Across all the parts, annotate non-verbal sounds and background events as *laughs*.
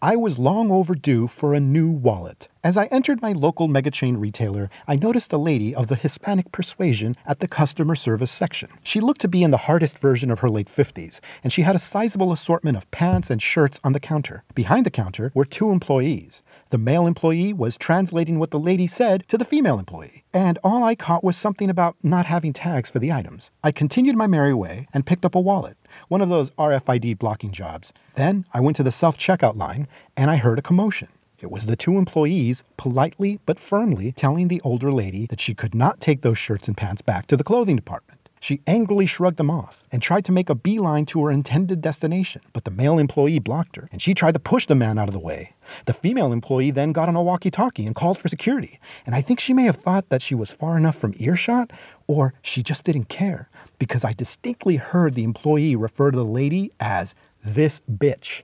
I was long overdue for a new wallet. As I entered my local mega chain retailer, I noticed a lady of the Hispanic persuasion at the customer service section. She looked to be in the hardest version of her late 50s, and she had a sizable assortment of pants and shirts on the counter. Behind the counter were two employees. The male employee was translating what the lady said to the female employee, and all I caught was something about not having tags for the items. I continued my merry way and picked up a wallet one of those RFID blocking jobs. Then I went to the self checkout line and I heard a commotion. It was the two employees politely but firmly telling the older lady that she could not take those shirts and pants back to the clothing department. She angrily shrugged them off and tried to make a beeline to her intended destination, but the male employee blocked her and she tried to push the man out of the way. The female employee then got on a walkie talkie and called for security, and I think she may have thought that she was far enough from earshot or she just didn't care because I distinctly heard the employee refer to the lady as this bitch.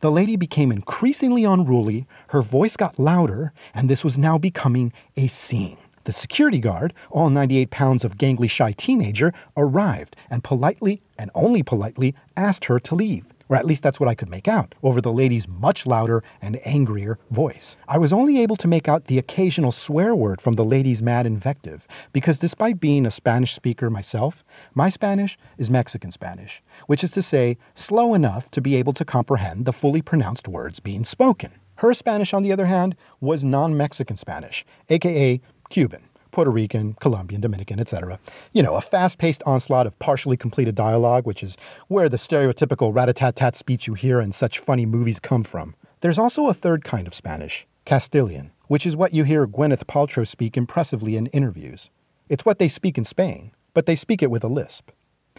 The lady became increasingly unruly, her voice got louder, and this was now becoming a scene. The security guard, all 98 pounds of gangly shy teenager, arrived and politely, and only politely, asked her to leave. Or at least that's what I could make out over the lady's much louder and angrier voice. I was only able to make out the occasional swear word from the lady's mad invective, because despite being a Spanish speaker myself, my Spanish is Mexican Spanish, which is to say, slow enough to be able to comprehend the fully pronounced words being spoken. Her Spanish, on the other hand, was non Mexican Spanish, aka Cuban. Puerto Rican, Colombian, Dominican, etc. You know, a fast paced onslaught of partially completed dialogue, which is where the stereotypical rat a tat tat speech you hear in such funny movies come from. There's also a third kind of Spanish, Castilian, which is what you hear Gwyneth Paltrow speak impressively in interviews. It's what they speak in Spain, but they speak it with a lisp.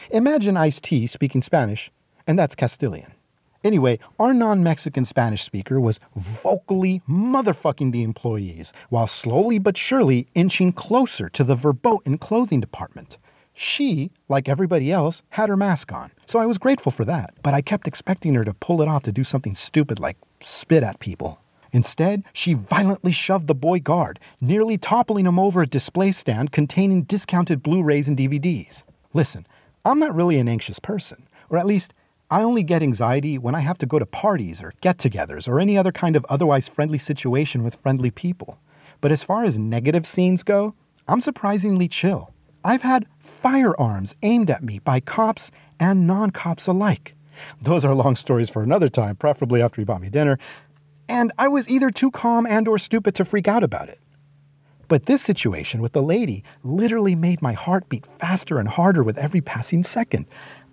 Imagine Ice T speaking Spanish, and that's Castilian. Anyway, our non Mexican Spanish speaker was vocally motherfucking the employees while slowly but surely inching closer to the verboten clothing department. She, like everybody else, had her mask on, so I was grateful for that, but I kept expecting her to pull it off to do something stupid like spit at people. Instead, she violently shoved the boy guard, nearly toppling him over a display stand containing discounted Blu rays and DVDs. Listen, I'm not really an anxious person, or at least I only get anxiety when I have to go to parties or get togethers or any other kind of otherwise friendly situation with friendly people. But as far as negative scenes go, I'm surprisingly chill. I've had firearms aimed at me by cops and non cops alike. Those are long stories for another time, preferably after he bought me dinner. And I was either too calm and or stupid to freak out about it. But this situation with the lady literally made my heart beat faster and harder with every passing second.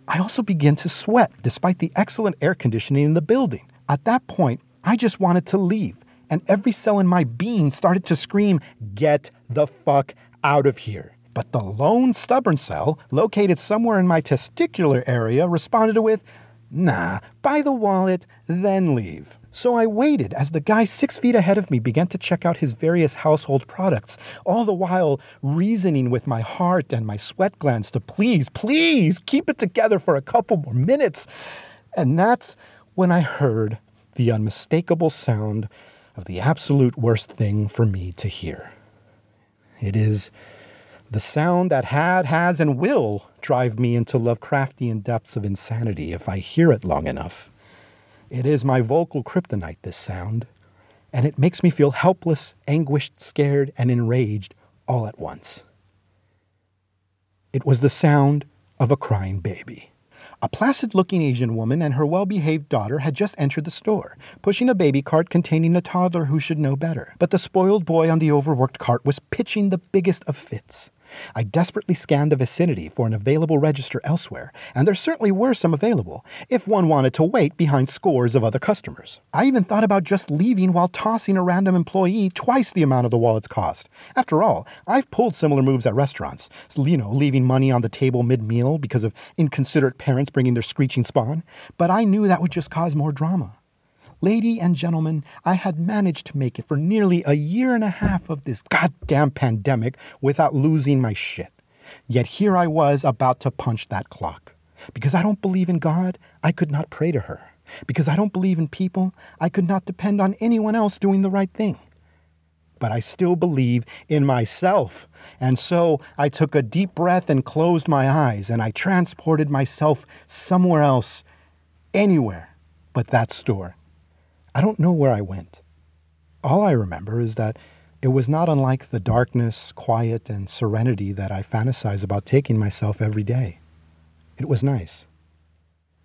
I also began to sweat despite the excellent air conditioning in the building. At that point, I just wanted to leave, and every cell in my being started to scream, Get the fuck out of here. But the lone stubborn cell, located somewhere in my testicular area, responded with, Nah, buy the wallet, then leave. So I waited as the guy six feet ahead of me began to check out his various household products, all the while reasoning with my heart and my sweat glands to please, please keep it together for a couple more minutes. And that's when I heard the unmistakable sound of the absolute worst thing for me to hear. It is the sound that had, has, and will drive me into Lovecraftian depths of insanity if I hear it long enough. It is my vocal kryptonite, this sound, and it makes me feel helpless, anguished, scared, and enraged all at once. It was the sound of a crying baby. A placid looking Asian woman and her well behaved daughter had just entered the store, pushing a baby cart containing a toddler who should know better. But the spoiled boy on the overworked cart was pitching the biggest of fits. I desperately scanned the vicinity for an available register elsewhere, and there certainly were some available, if one wanted to wait behind scores of other customers. I even thought about just leaving while tossing a random employee twice the amount of the wallet's cost. After all, I've pulled similar moves at restaurants, you know, leaving money on the table mid meal because of inconsiderate parents bringing their screeching spawn, but I knew that would just cause more drama. Lady and gentlemen, I had managed to make it for nearly a year and a half of this goddamn pandemic without losing my shit. Yet here I was about to punch that clock. Because I don't believe in God, I could not pray to her. Because I don't believe in people, I could not depend on anyone else doing the right thing. But I still believe in myself. And so I took a deep breath and closed my eyes, and I transported myself somewhere else, anywhere but that store. I don't know where I went. All I remember is that it was not unlike the darkness, quiet, and serenity that I fantasize about taking myself every day. It was nice.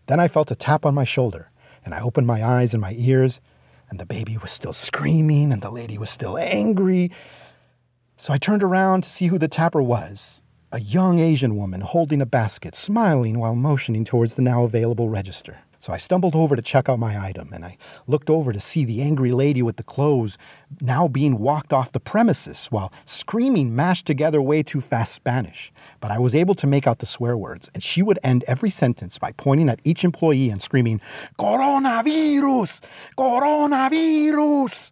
Then I felt a tap on my shoulder, and I opened my eyes and my ears, and the baby was still screaming, and the lady was still angry. So I turned around to see who the tapper was a young Asian woman holding a basket, smiling while motioning towards the now available register. So I stumbled over to check out my item, and I looked over to see the angry lady with the clothes now being walked off the premises while screaming mashed together way too fast Spanish. But I was able to make out the swear words, and she would end every sentence by pointing at each employee and screaming, Coronavirus! Coronavirus!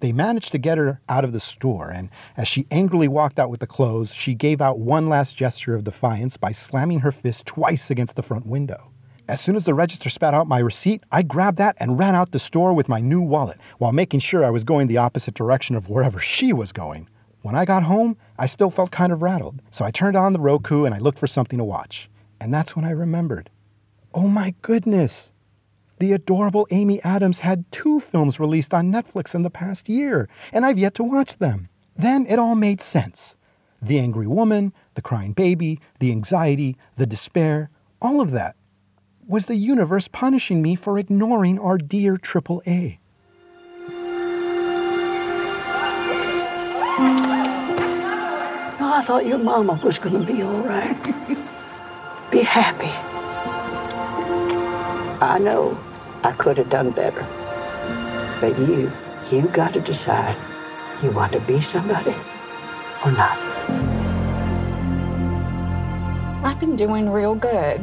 They managed to get her out of the store, and as she angrily walked out with the clothes, she gave out one last gesture of defiance by slamming her fist twice against the front window. As soon as the register spat out my receipt, I grabbed that and ran out the store with my new wallet while making sure I was going the opposite direction of wherever she was going. When I got home, I still felt kind of rattled, so I turned on the Roku and I looked for something to watch. And that's when I remembered. Oh my goodness! The adorable Amy Adams had two films released on Netflix in the past year, and I've yet to watch them. Then it all made sense. The angry woman, the crying baby, the anxiety, the despair, all of that was the universe punishing me for ignoring our dear AAA. No, I thought your mama was going to be all right. be happy. I know I could have done better. But you, you got to decide you want to be somebody or not. I've been doing real good.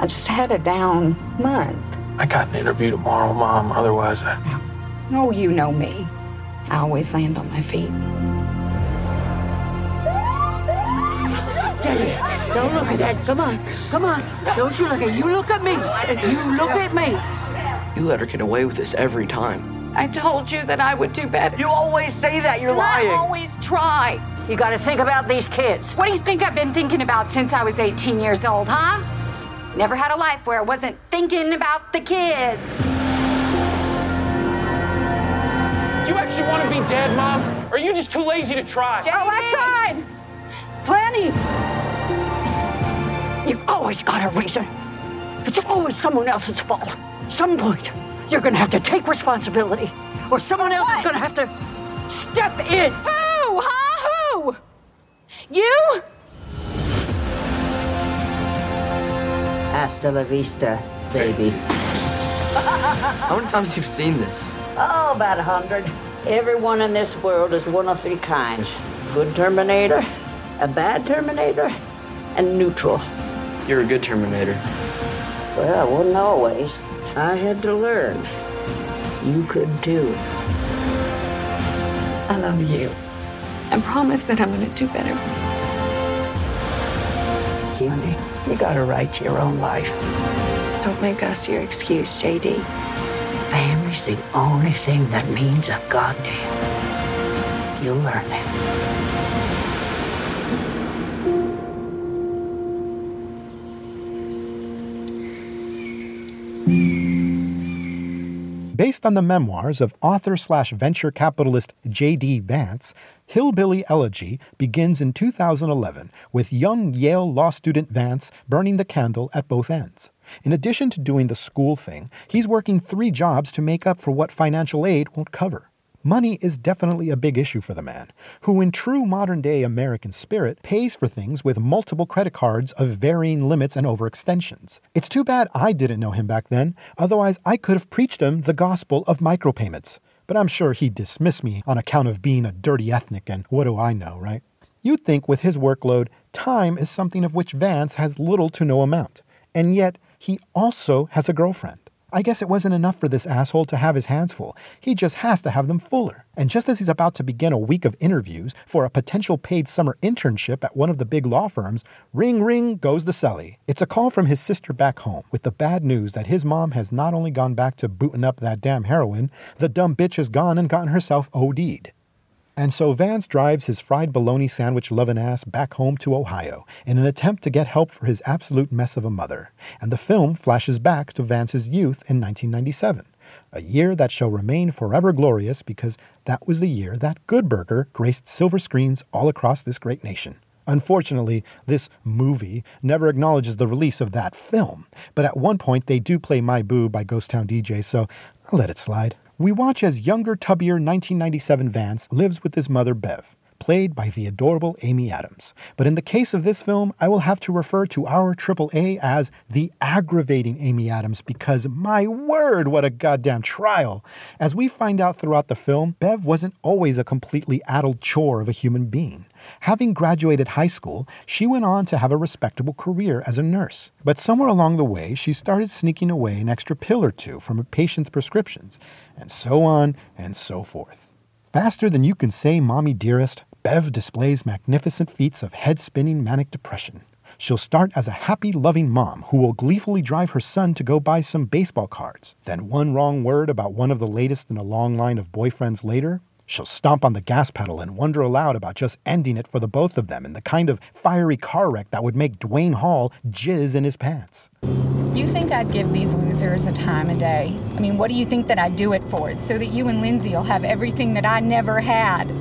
I just had a down month. I got an interview tomorrow, Mom. Otherwise, I. Oh, you know me. I always land on my feet. Daddy, don't look at that. Come on, come on. Don't you look at You look at me. You look at me. You let her get away with this every time. I told you that I would do better. You always say that. You're lying. I always try. You got to think about these kids. What do you think I've been thinking about since I was 18 years old, huh? Never had a life where I wasn't thinking about the kids. Do you actually want to be dead, Mom? Or are you just too lazy to try? Oh, I tried. Plenty. You've always got a reason. It's always someone else's fault. Some point, you're going to have to take responsibility, or someone else is going to have to step in. Who? Huh? Who? You? Hasta la vista, baby. How many times you've you seen this? Oh, about a hundred. Everyone in this world is one of three kinds. Good Terminator, a bad Terminator, and neutral. You're a good Terminator. Well, I wasn't always. I had to learn. You could too. I love you. I promise that I'm going to do better. Honey, you got a right to write your own life. Don't make us your excuse, JD. Family's the only thing that means a goddamn. You'll learn it. Based on the memoirs of author slash venture capitalist J.D. Vance, Hillbilly Elegy begins in 2011 with young Yale law student Vance burning the candle at both ends. In addition to doing the school thing, he's working three jobs to make up for what financial aid won't cover. Money is definitely a big issue for the man, who, in true modern day American spirit, pays for things with multiple credit cards of varying limits and overextensions. It's too bad I didn't know him back then, otherwise, I could have preached him the gospel of micropayments. But I'm sure he'd dismiss me on account of being a dirty ethnic, and what do I know, right? You'd think with his workload, time is something of which Vance has little to no amount. And yet, he also has a girlfriend. I guess it wasn't enough for this asshole to have his hands full. He just has to have them fuller. And just as he's about to begin a week of interviews for a potential paid summer internship at one of the big law firms, ring ring goes the celly. It's a call from his sister back home with the bad news that his mom has not only gone back to booting up that damn heroin, the dumb bitch has gone and gotten herself OD'd. And so Vance drives his fried bologna sandwich loving ass back home to Ohio in an attempt to get help for his absolute mess of a mother. And the film flashes back to Vance's youth in 1997, a year that shall remain forever glorious because that was the year that Good Burger graced silver screens all across this great nation. Unfortunately, this movie never acknowledges the release of that film, but at one point they do play My Boo by Ghost Town DJ, so I'll let it slide. We watch as younger, tubbier 1997 Vance lives with his mother Bev played by the adorable Amy Adams. But in the case of this film, I will have to refer to our AAA as the aggravating Amy Adams because my word, what a goddamn trial. As we find out throughout the film, Bev wasn't always a completely addled chore of a human being. Having graduated high school, she went on to have a respectable career as a nurse. But somewhere along the way, she started sneaking away an extra pill or two from a patient's prescriptions, and so on and so forth. Faster than you can say, Mommy Dearest, Bev displays magnificent feats of head spinning manic depression. She'll start as a happy, loving mom who will gleefully drive her son to go buy some baseball cards. Then, one wrong word about one of the latest in a long line of boyfriends later, she'll stomp on the gas pedal and wonder aloud about just ending it for the both of them in the kind of fiery car wreck that would make Duane Hall jizz in his pants. You think I'd give these losers a time a day? I mean, what do you think that I'd do it for? It's so that you and Lindsay will have everything that I never had.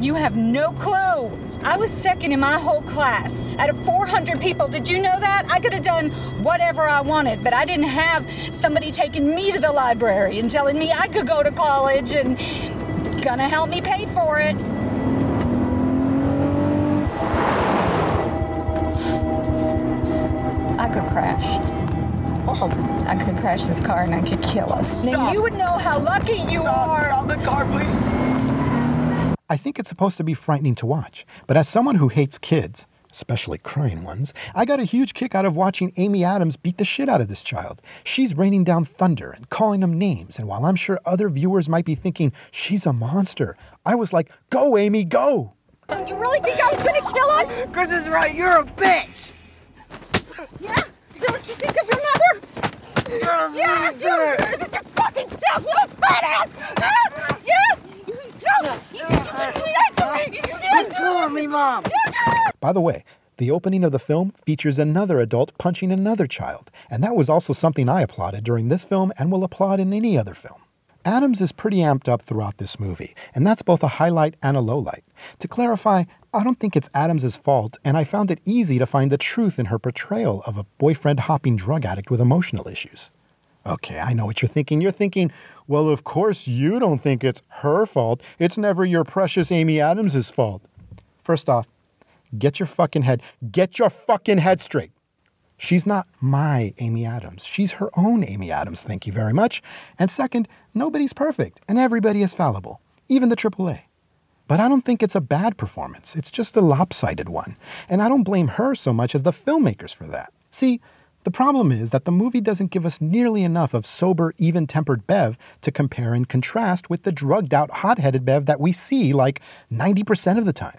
You have no clue. I was second in my whole class out of 400 people. Did you know that? I could have done whatever I wanted, but I didn't have somebody taking me to the library and telling me I could go to college and gonna help me pay for it. I could crash. Oh. I could crash this car and I could kill us. Then you would know how lucky you are. Stop the car, please. I think it's supposed to be frightening to watch, but as someone who hates kids, especially crying ones, I got a huge kick out of watching Amy Adams beat the shit out of this child. She's raining down thunder and calling them names, and while I'm sure other viewers might be thinking, she's a monster, I was like, go, Amy, go! You really think I was gonna kill us? Chris is right. You're a bitch. Yeah? Is that what you think of your mother? You're a Yes, loser. you're you're fucking self, little fat ass! Ah, Yeah? By the way, the opening of the film features another adult punching another child, and that was also something I applauded during this film and will applaud in any other film. Adams is pretty amped up throughout this movie, and that's both a highlight and a lowlight. To clarify, I don't think it's Adams' fault, and I found it easy to find the truth in her portrayal of a boyfriend hopping drug addict with emotional issues. Okay, I know what you're thinking. You're thinking, well, of course you don't think it's her fault. It's never your precious Amy Adams' fault. First off, get your fucking head, get your fucking head straight. She's not my Amy Adams. She's her own Amy Adams, thank you very much. And second, nobody's perfect, and everybody is fallible, even the AAA. But I don't think it's a bad performance. It's just a lopsided one. And I don't blame her so much as the filmmakers for that. See, the problem is that the movie doesn't give us nearly enough of sober, even tempered Bev to compare and contrast with the drugged out, hot headed Bev that we see like 90% of the time.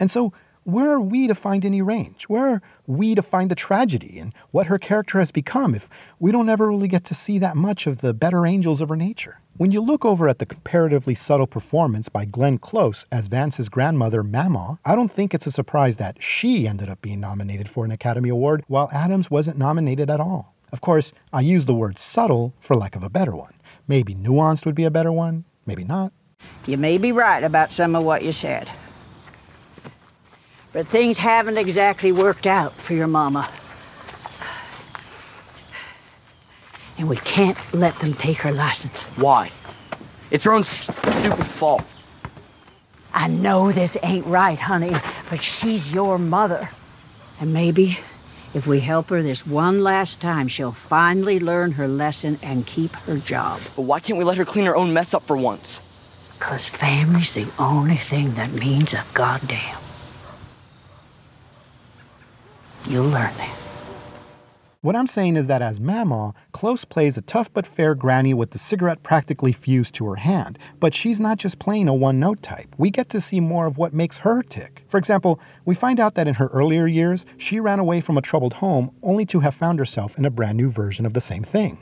And so, where are we to find any range? Where are we to find the tragedy and what her character has become if we don't ever really get to see that much of the better angels of her nature? When you look over at the comparatively subtle performance by Glenn Close as Vance's grandmother, Mama, I don't think it's a surprise that she ended up being nominated for an Academy Award while Adams wasn't nominated at all. Of course, I use the word subtle for lack of a better one. Maybe nuanced would be a better one, maybe not. You may be right about some of what you said. But things haven't exactly worked out for your mama. And we can't let them take her license. Why? It's her own stupid fault. I know this ain't right, honey, but she's your mother. And maybe if we help her this one last time, she'll finally learn her lesson and keep her job. But why can't we let her clean her own mess up for once? Because family's the only thing that means a goddamn. You'll learn that. What I'm saying is that as Mama, Close plays a tough but fair granny with the cigarette practically fused to her hand. But she's not just playing a one note type. We get to see more of what makes her tick. For example, we find out that in her earlier years, she ran away from a troubled home only to have found herself in a brand new version of the same thing.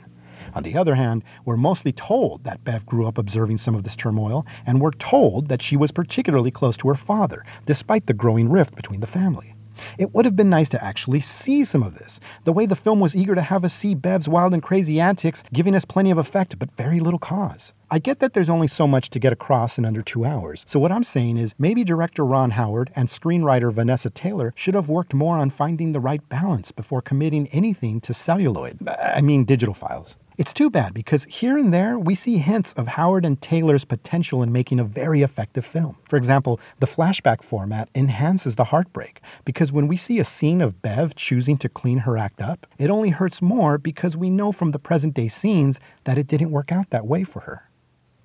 On the other hand, we're mostly told that Bev grew up observing some of this turmoil, and we're told that she was particularly close to her father, despite the growing rift between the family. It would have been nice to actually see some of this, the way the film was eager to have us see Bev's wild and crazy antics, giving us plenty of effect but very little cause. I get that there's only so much to get across in under two hours, so what I'm saying is maybe director Ron Howard and screenwriter Vanessa Taylor should have worked more on finding the right balance before committing anything to celluloid. I mean, digital files. It's too bad because here and there we see hints of Howard and Taylor's potential in making a very effective film. For example, the flashback format enhances the heartbreak because when we see a scene of Bev choosing to clean her act up, it only hurts more because we know from the present day scenes that it didn't work out that way for her.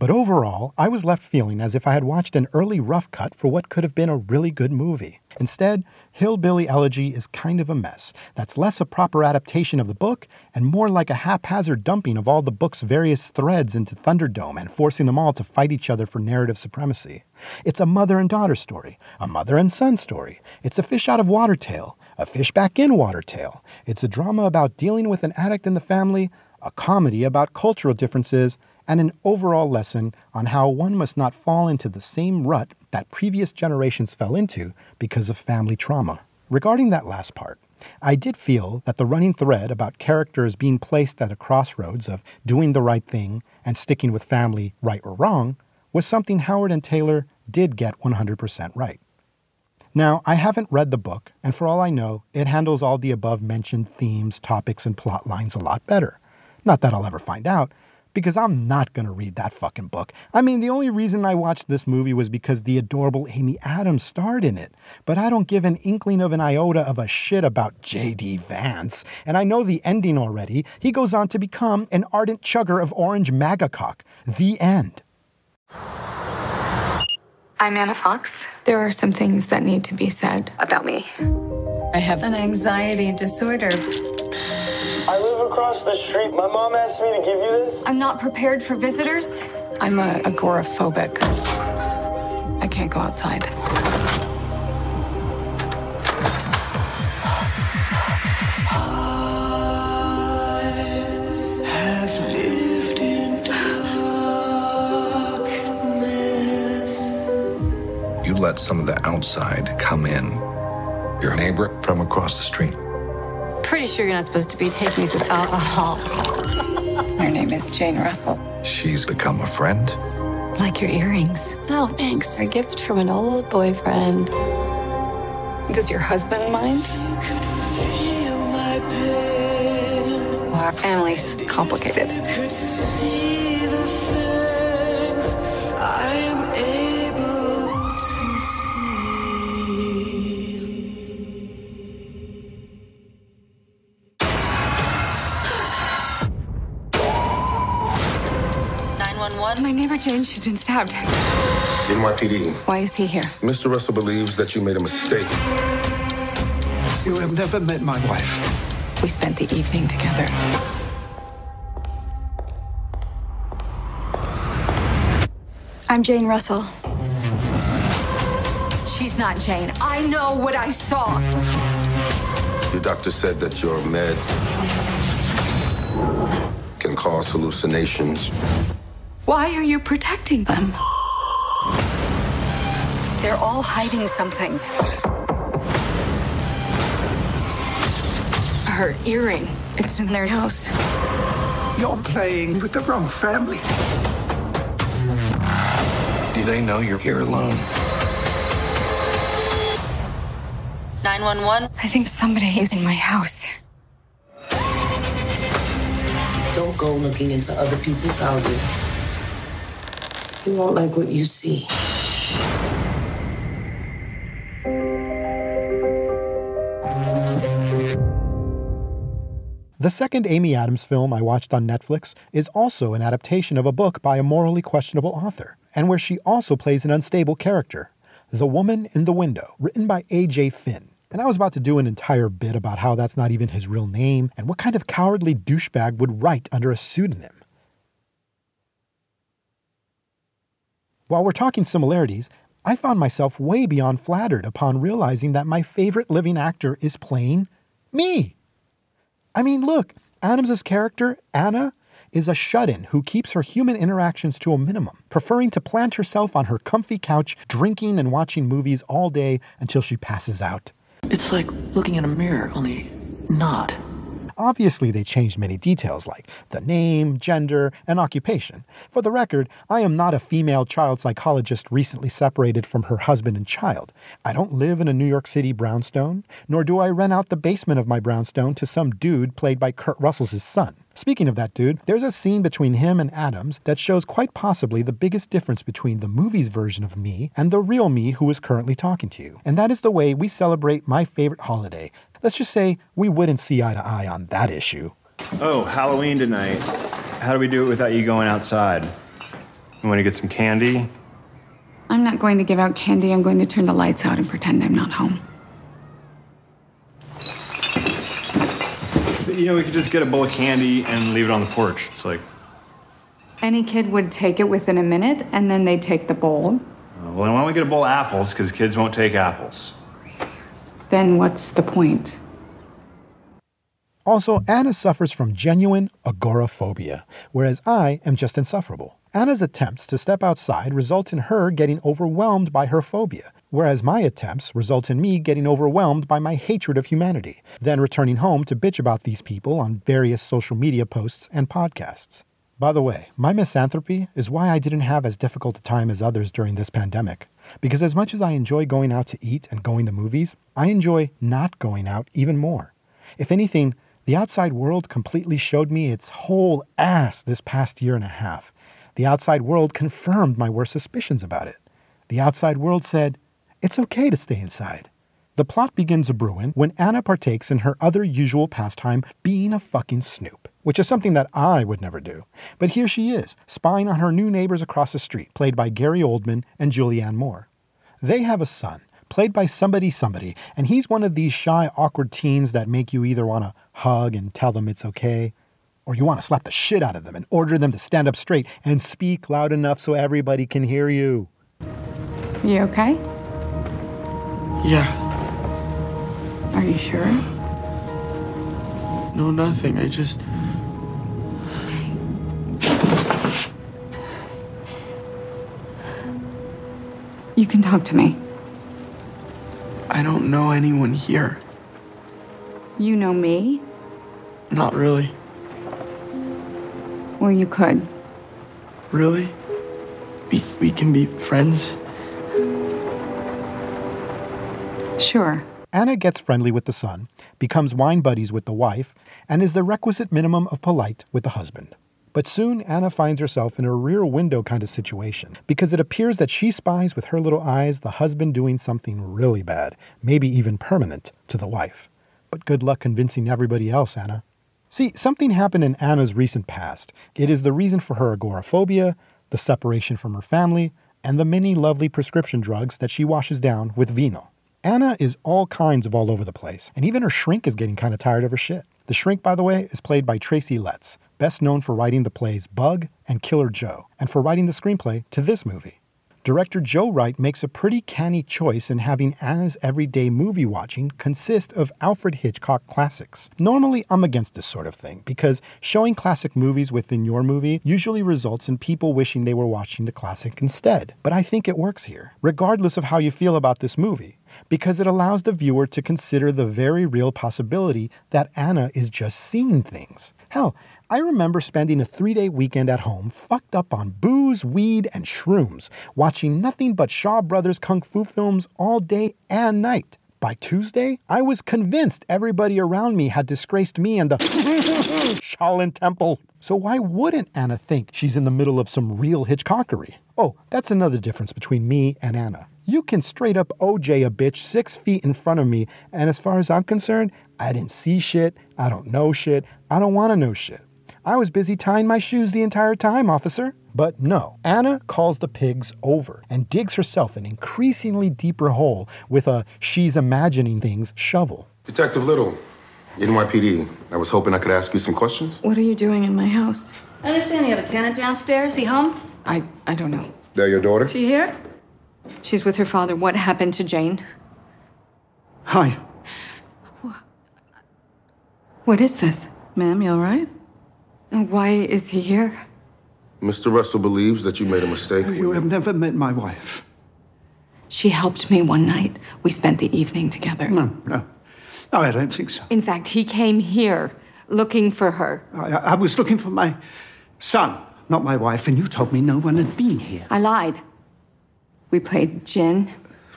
But overall, I was left feeling as if I had watched an early rough cut for what could have been a really good movie. Instead, Hillbilly Elegy is kind of a mess that's less a proper adaptation of the book and more like a haphazard dumping of all the book's various threads into Thunderdome and forcing them all to fight each other for narrative supremacy. It's a mother and daughter story, a mother and son story. It's a fish out of water tale, a fish back in water tale. It's a drama about dealing with an addict in the family, a comedy about cultural differences, and an overall lesson on how one must not fall into the same rut that previous generations fell into because of family trauma. Regarding that last part, I did feel that the running thread about characters being placed at a crossroads of doing the right thing and sticking with family, right or wrong, was something Howard and Taylor did get 100% right. Now, I haven't read the book, and for all I know, it handles all the above mentioned themes, topics, and plot lines a lot better. Not that I'll ever find out, because I'm not going to read that fucking book. I mean, the only reason I watched this movie was because the adorable Amy Adams starred in it. But I don't give an inkling of an iota of a shit about J.D. Vance. And I know the ending already. He goes on to become an ardent chugger of orange MAGA cock. The end. I'm Anna Fox. There are some things that need to be said. About me. I have an anxiety disorder. I live across the street. My mom asked me to give you this. I'm not prepared for visitors. I'm a agoraphobic. I can't go outside. I have lived in time. You let some of the outside come in. Your neighbor from across the street. Pretty sure you're not supposed to be taking these with alcohol. Her name is Jane Russell. She's become a friend. Like your earrings. Oh, thanks. A gift from an old boyfriend. Does your husband mind? Our family's complicated. Jane, she's been stabbed. NYPD. Why is he here? Mr. Russell believes that you made a mistake. You have never met my wife. We spent the evening together. I'm Jane Russell. She's not Jane. I know what I saw. Your doctor said that your meds can cause hallucinations. Why are you protecting them? They're all hiding something. Her earring. It's in their house. You're playing with the wrong family. Do they know you're here alone? 911. I think somebody is in my house. Don't go looking into other people's houses. You won't like what you see. The second Amy Adams film I watched on Netflix is also an adaptation of a book by a morally questionable author, and where she also plays an unstable character The Woman in the Window, written by A.J. Finn. And I was about to do an entire bit about how that's not even his real name and what kind of cowardly douchebag would write under a pseudonym. While we're talking similarities, I found myself way beyond flattered upon realizing that my favorite living actor is playing me. I mean, look, Adams's character, Anna, is a shut in who keeps her human interactions to a minimum, preferring to plant herself on her comfy couch, drinking and watching movies all day until she passes out. It's like looking in a mirror, only not. Obviously, they changed many details like the name, gender, and occupation. For the record, I am not a female child psychologist recently separated from her husband and child. I don't live in a New York City brownstone, nor do I rent out the basement of my brownstone to some dude played by Kurt Russell's son. Speaking of that dude, there's a scene between him and Adams that shows quite possibly the biggest difference between the movie's version of me and the real me who is currently talking to you. And that is the way we celebrate my favorite holiday, Let's just say we wouldn't see eye to eye on that issue. Oh, Halloween tonight. How do we do it without you going outside? You want to get some candy? I'm not going to give out candy. I'm going to turn the lights out and pretend I'm not home. You know, we could just get a bowl of candy and leave it on the porch. It's like. Any kid would take it within a minute and then they'd take the bowl. Uh, well, then why don't we get a bowl of apples? Because kids won't take apples then what's the point? Also, Anna suffers from genuine agoraphobia, whereas I am just insufferable. Anna's attempts to step outside result in her getting overwhelmed by her phobia, whereas my attempts result in me getting overwhelmed by my hatred of humanity, then returning home to bitch about these people on various social media posts and podcasts. By the way, my misanthropy is why I didn't have as difficult a time as others during this pandemic. Because as much as I enjoy going out to eat and going to movies, I enjoy not going out even more. If anything, the outside world completely showed me its whole ass this past year and a half. The outside world confirmed my worst suspicions about it. The outside world said, it's okay to stay inside. The plot begins a brewing when Anna partakes in her other usual pastime, being a fucking snoop, which is something that I would never do. But here she is, spying on her new neighbors across the street, played by Gary Oldman and Julianne Moore. They have a son, played by somebody somebody, and he's one of these shy, awkward teens that make you either want to hug and tell them it's okay, or you want to slap the shit out of them and order them to stand up straight and speak loud enough so everybody can hear you. You okay? Yeah. Are you sure? No, nothing. I just. You can talk to me. I don't know anyone here. You know me? Not really. Well, you could. Really? We, we can be friends? Sure. Anna gets friendly with the son, becomes wine buddies with the wife, and is the requisite minimum of polite with the husband. But soon Anna finds herself in a rear window kind of situation because it appears that she spies with her little eyes the husband doing something really bad, maybe even permanent, to the wife. But good luck convincing everybody else, Anna. See, something happened in Anna's recent past. It is the reason for her agoraphobia, the separation from her family, and the many lovely prescription drugs that she washes down with vino. Anna is all kinds of all over the place, and even her shrink is getting kind of tired of her shit. The shrink, by the way, is played by Tracy Letts, best known for writing the plays Bug and Killer Joe, and for writing the screenplay to this movie. Director Joe Wright makes a pretty canny choice in having Anna's everyday movie watching consist of Alfred Hitchcock classics. Normally, I'm against this sort of thing because showing classic movies within your movie usually results in people wishing they were watching the classic instead. But I think it works here, regardless of how you feel about this movie, because it allows the viewer to consider the very real possibility that Anna is just seeing things. Hell, I remember spending a three day weekend at home, fucked up on booze, weed, and shrooms, watching nothing but Shaw Brothers kung fu films all day and night. By Tuesday, I was convinced everybody around me had disgraced me and the *laughs* Shaolin Temple. So why wouldn't Anna think she's in the middle of some real Hitchcockery? Oh, that's another difference between me and Anna. You can straight up OJ a bitch six feet in front of me, and as far as I'm concerned, I didn't see shit, I don't know shit, I don't want to know shit. I was busy tying my shoes the entire time, officer. But no, Anna calls the pigs over and digs herself an increasingly deeper hole with a she's imagining things shovel. Detective Little, NYPD. I was hoping I could ask you some questions. What are you doing in my house? I understand you have a tenant downstairs. He home? I I don't know. They're your daughter? She here? She's with her father. What happened to Jane? Hi. What is this? Ma'am, you all right? Why is he here? Mr. Russell believes that you made a mistake. You have never met my wife. She helped me one night. We spent the evening together. No, no. No, I don't think so. In fact, he came here looking for her. I, I was looking for my son, not my wife, and you told me no one had been here. I lied. We played gin.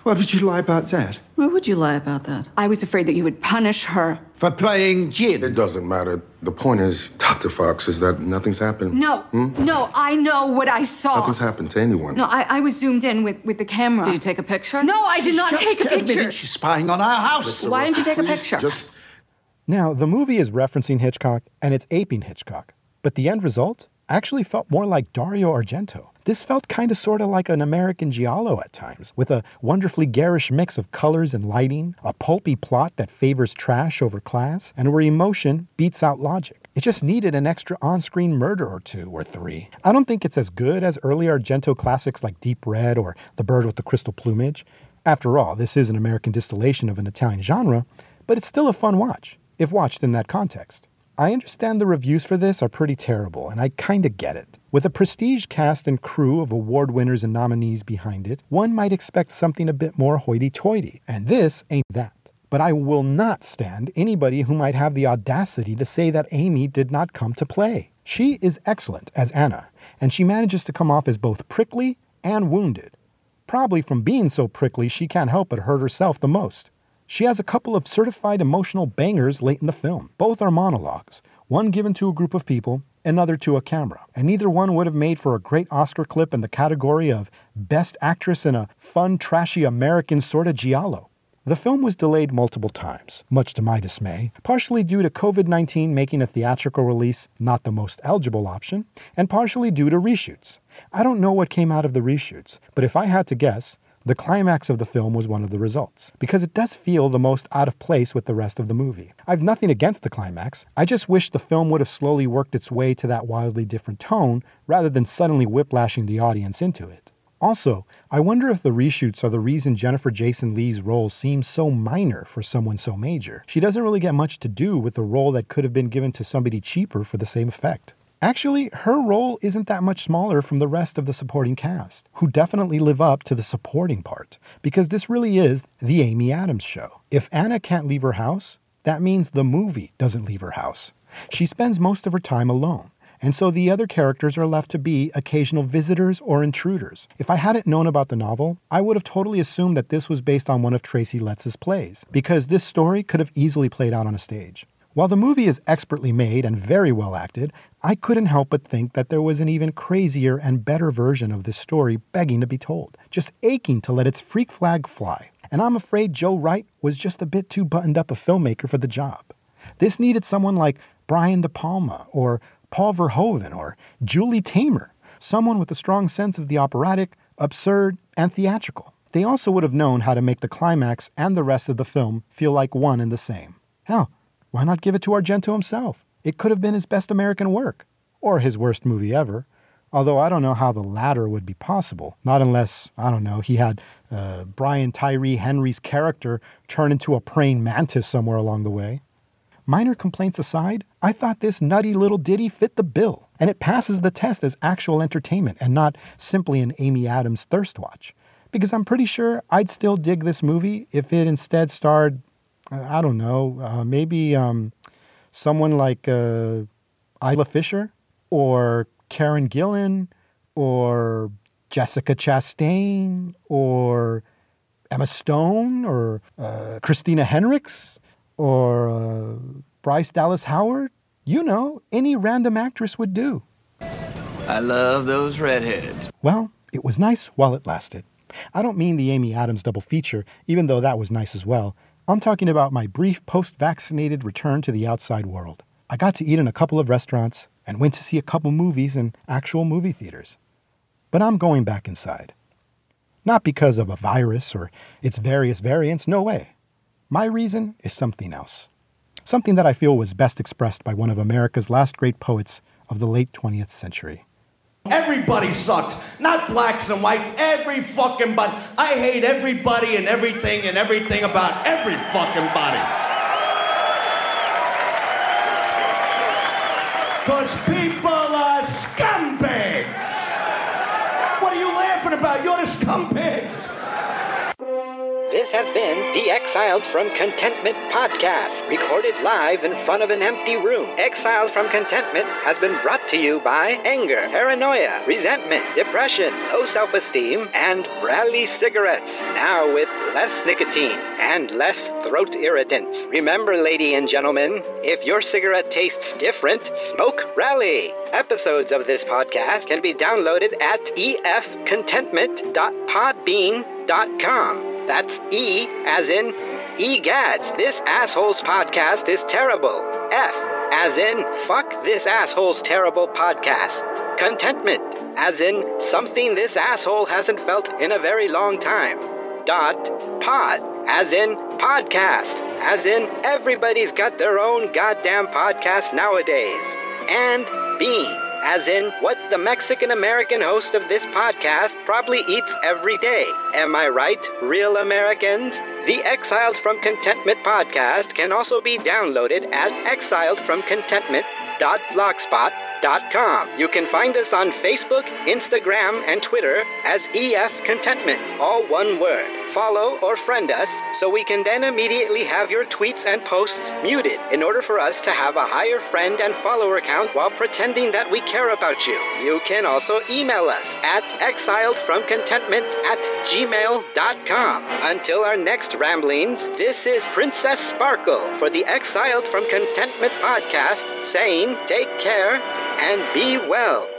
Why would you lie about that? Why would you lie about that? I was afraid that you would punish her. For playing gin? It doesn't matter. The point is, Dr. Fox, is that nothing's happened. No, Hmm? no, I know what I saw. Nothing's happened to anyone. No, I, I was zoomed in with, with the camera. Did you take a picture? No, I did She's not take a picture. admitted She's spying on our house. Why didn't you take a picture? Just Now, the movie is referencing Hitchcock and it's aping Hitchcock, but the end result actually felt more like Dario Argento. This felt kind of sort of like an American Giallo at times, with a wonderfully garish mix of colors and lighting, a pulpy plot that favors trash over class, and where emotion beats out logic. It just needed an extra on screen murder or two or three. I don't think it's as good as early Argento classics like Deep Red or The Bird with the Crystal Plumage. After all, this is an American distillation of an Italian genre, but it's still a fun watch, if watched in that context. I understand the reviews for this are pretty terrible, and I kinda get it. With a prestige cast and crew of award winners and nominees behind it, one might expect something a bit more hoity toity, and this ain't that. But I will not stand anybody who might have the audacity to say that Amy did not come to play. She is excellent as Anna, and she manages to come off as both prickly and wounded. Probably from being so prickly, she can't help but hurt herself the most. She has a couple of certified emotional bangers late in the film. Both are monologues, one given to a group of people, another to a camera. And neither one would have made for a great Oscar clip in the category of Best Actress in a Fun, Trashy American sort of Giallo. The film was delayed multiple times, much to my dismay, partially due to COVID 19 making a theatrical release not the most eligible option, and partially due to reshoots. I don't know what came out of the reshoots, but if I had to guess, the climax of the film was one of the results, because it does feel the most out of place with the rest of the movie. I've nothing against the climax, I just wish the film would have slowly worked its way to that wildly different tone rather than suddenly whiplashing the audience into it. Also, I wonder if the reshoots are the reason Jennifer Jason Lee's role seems so minor for someone so major. She doesn't really get much to do with the role that could have been given to somebody cheaper for the same effect. Actually, her role isn't that much smaller from the rest of the supporting cast, who definitely live up to the supporting part, because this really is the Amy Adams show. If Anna can't leave her house, that means the movie doesn't leave her house. She spends most of her time alone, and so the other characters are left to be occasional visitors or intruders. If I hadn't known about the novel, I would have totally assumed that this was based on one of Tracy Letts' plays, because this story could have easily played out on a stage. While the movie is expertly made and very well acted, I couldn't help but think that there was an even crazier and better version of this story begging to be told, just aching to let its freak flag fly. And I'm afraid Joe Wright was just a bit too buttoned up a filmmaker for the job. This needed someone like Brian De Palma or Paul Verhoeven or Julie Taymor, someone with a strong sense of the operatic, absurd, and theatrical. They also would have known how to make the climax and the rest of the film feel like one and the same. Hell, why not give it to Argento himself? It could have been his best American work, or his worst movie ever. Although I don't know how the latter would be possible, not unless, I don't know, he had uh, Brian Tyree Henry's character turn into a praying mantis somewhere along the way. Minor complaints aside, I thought this nutty little ditty fit the bill, and it passes the test as actual entertainment and not simply an Amy Adams thirst watch. Because I'm pretty sure I'd still dig this movie if it instead starred I don't know, uh, maybe um, someone like uh, Isla Fisher or Karen Gillan or Jessica Chastain or Emma Stone or uh, Christina Hendricks or uh, Bryce Dallas Howard. You know, any random actress would do. I love those redheads. Well, it was nice while it lasted. I don't mean the Amy Adams double feature, even though that was nice as well. I'm talking about my brief post vaccinated return to the outside world. I got to eat in a couple of restaurants and went to see a couple movies in actual movie theaters. But I'm going back inside. Not because of a virus or its various variants, no way. My reason is something else. Something that I feel was best expressed by one of America's last great poets of the late 20th century. Everybody sucks. Not blacks and whites. Every fucking body. I hate everybody and everything and everything about every fucking body. Because people are scumbags. What are you laughing about? You're the scumbags. This has been the Exiled from Contentment podcast, recorded live in front of an empty room. Exiled from Contentment has been brought to you by anger, paranoia, resentment, depression, low self esteem, and Rally cigarettes, now with less nicotine and less throat irritants. Remember, lady and gentlemen, if your cigarette tastes different, smoke Rally. Episodes of this podcast can be downloaded at efcontentment.podbean.com. That's E as in egads. This asshole's podcast is terrible. F as in fuck this asshole's terrible podcast. Contentment as in something this asshole hasn't felt in a very long time. Dot pod as in podcast as in everybody's got their own goddamn podcast nowadays. And bean as in what the Mexican American host of this podcast probably eats every day. Am I right, real Americans? The Exiled from Contentment podcast can also be downloaded at exiledfromcontentment.blogspot.com. You can find us on Facebook, Instagram, and Twitter as EF Contentment, all one word. Follow or friend us so we can then immediately have your tweets and posts muted in order for us to have a higher friend and follower count while pretending that we care about you. You can also email us at exiledfromcontentment at gmail.com. Until our next ramblings, this is Princess Sparkle for the Exiled from Contentment podcast saying take care and be well.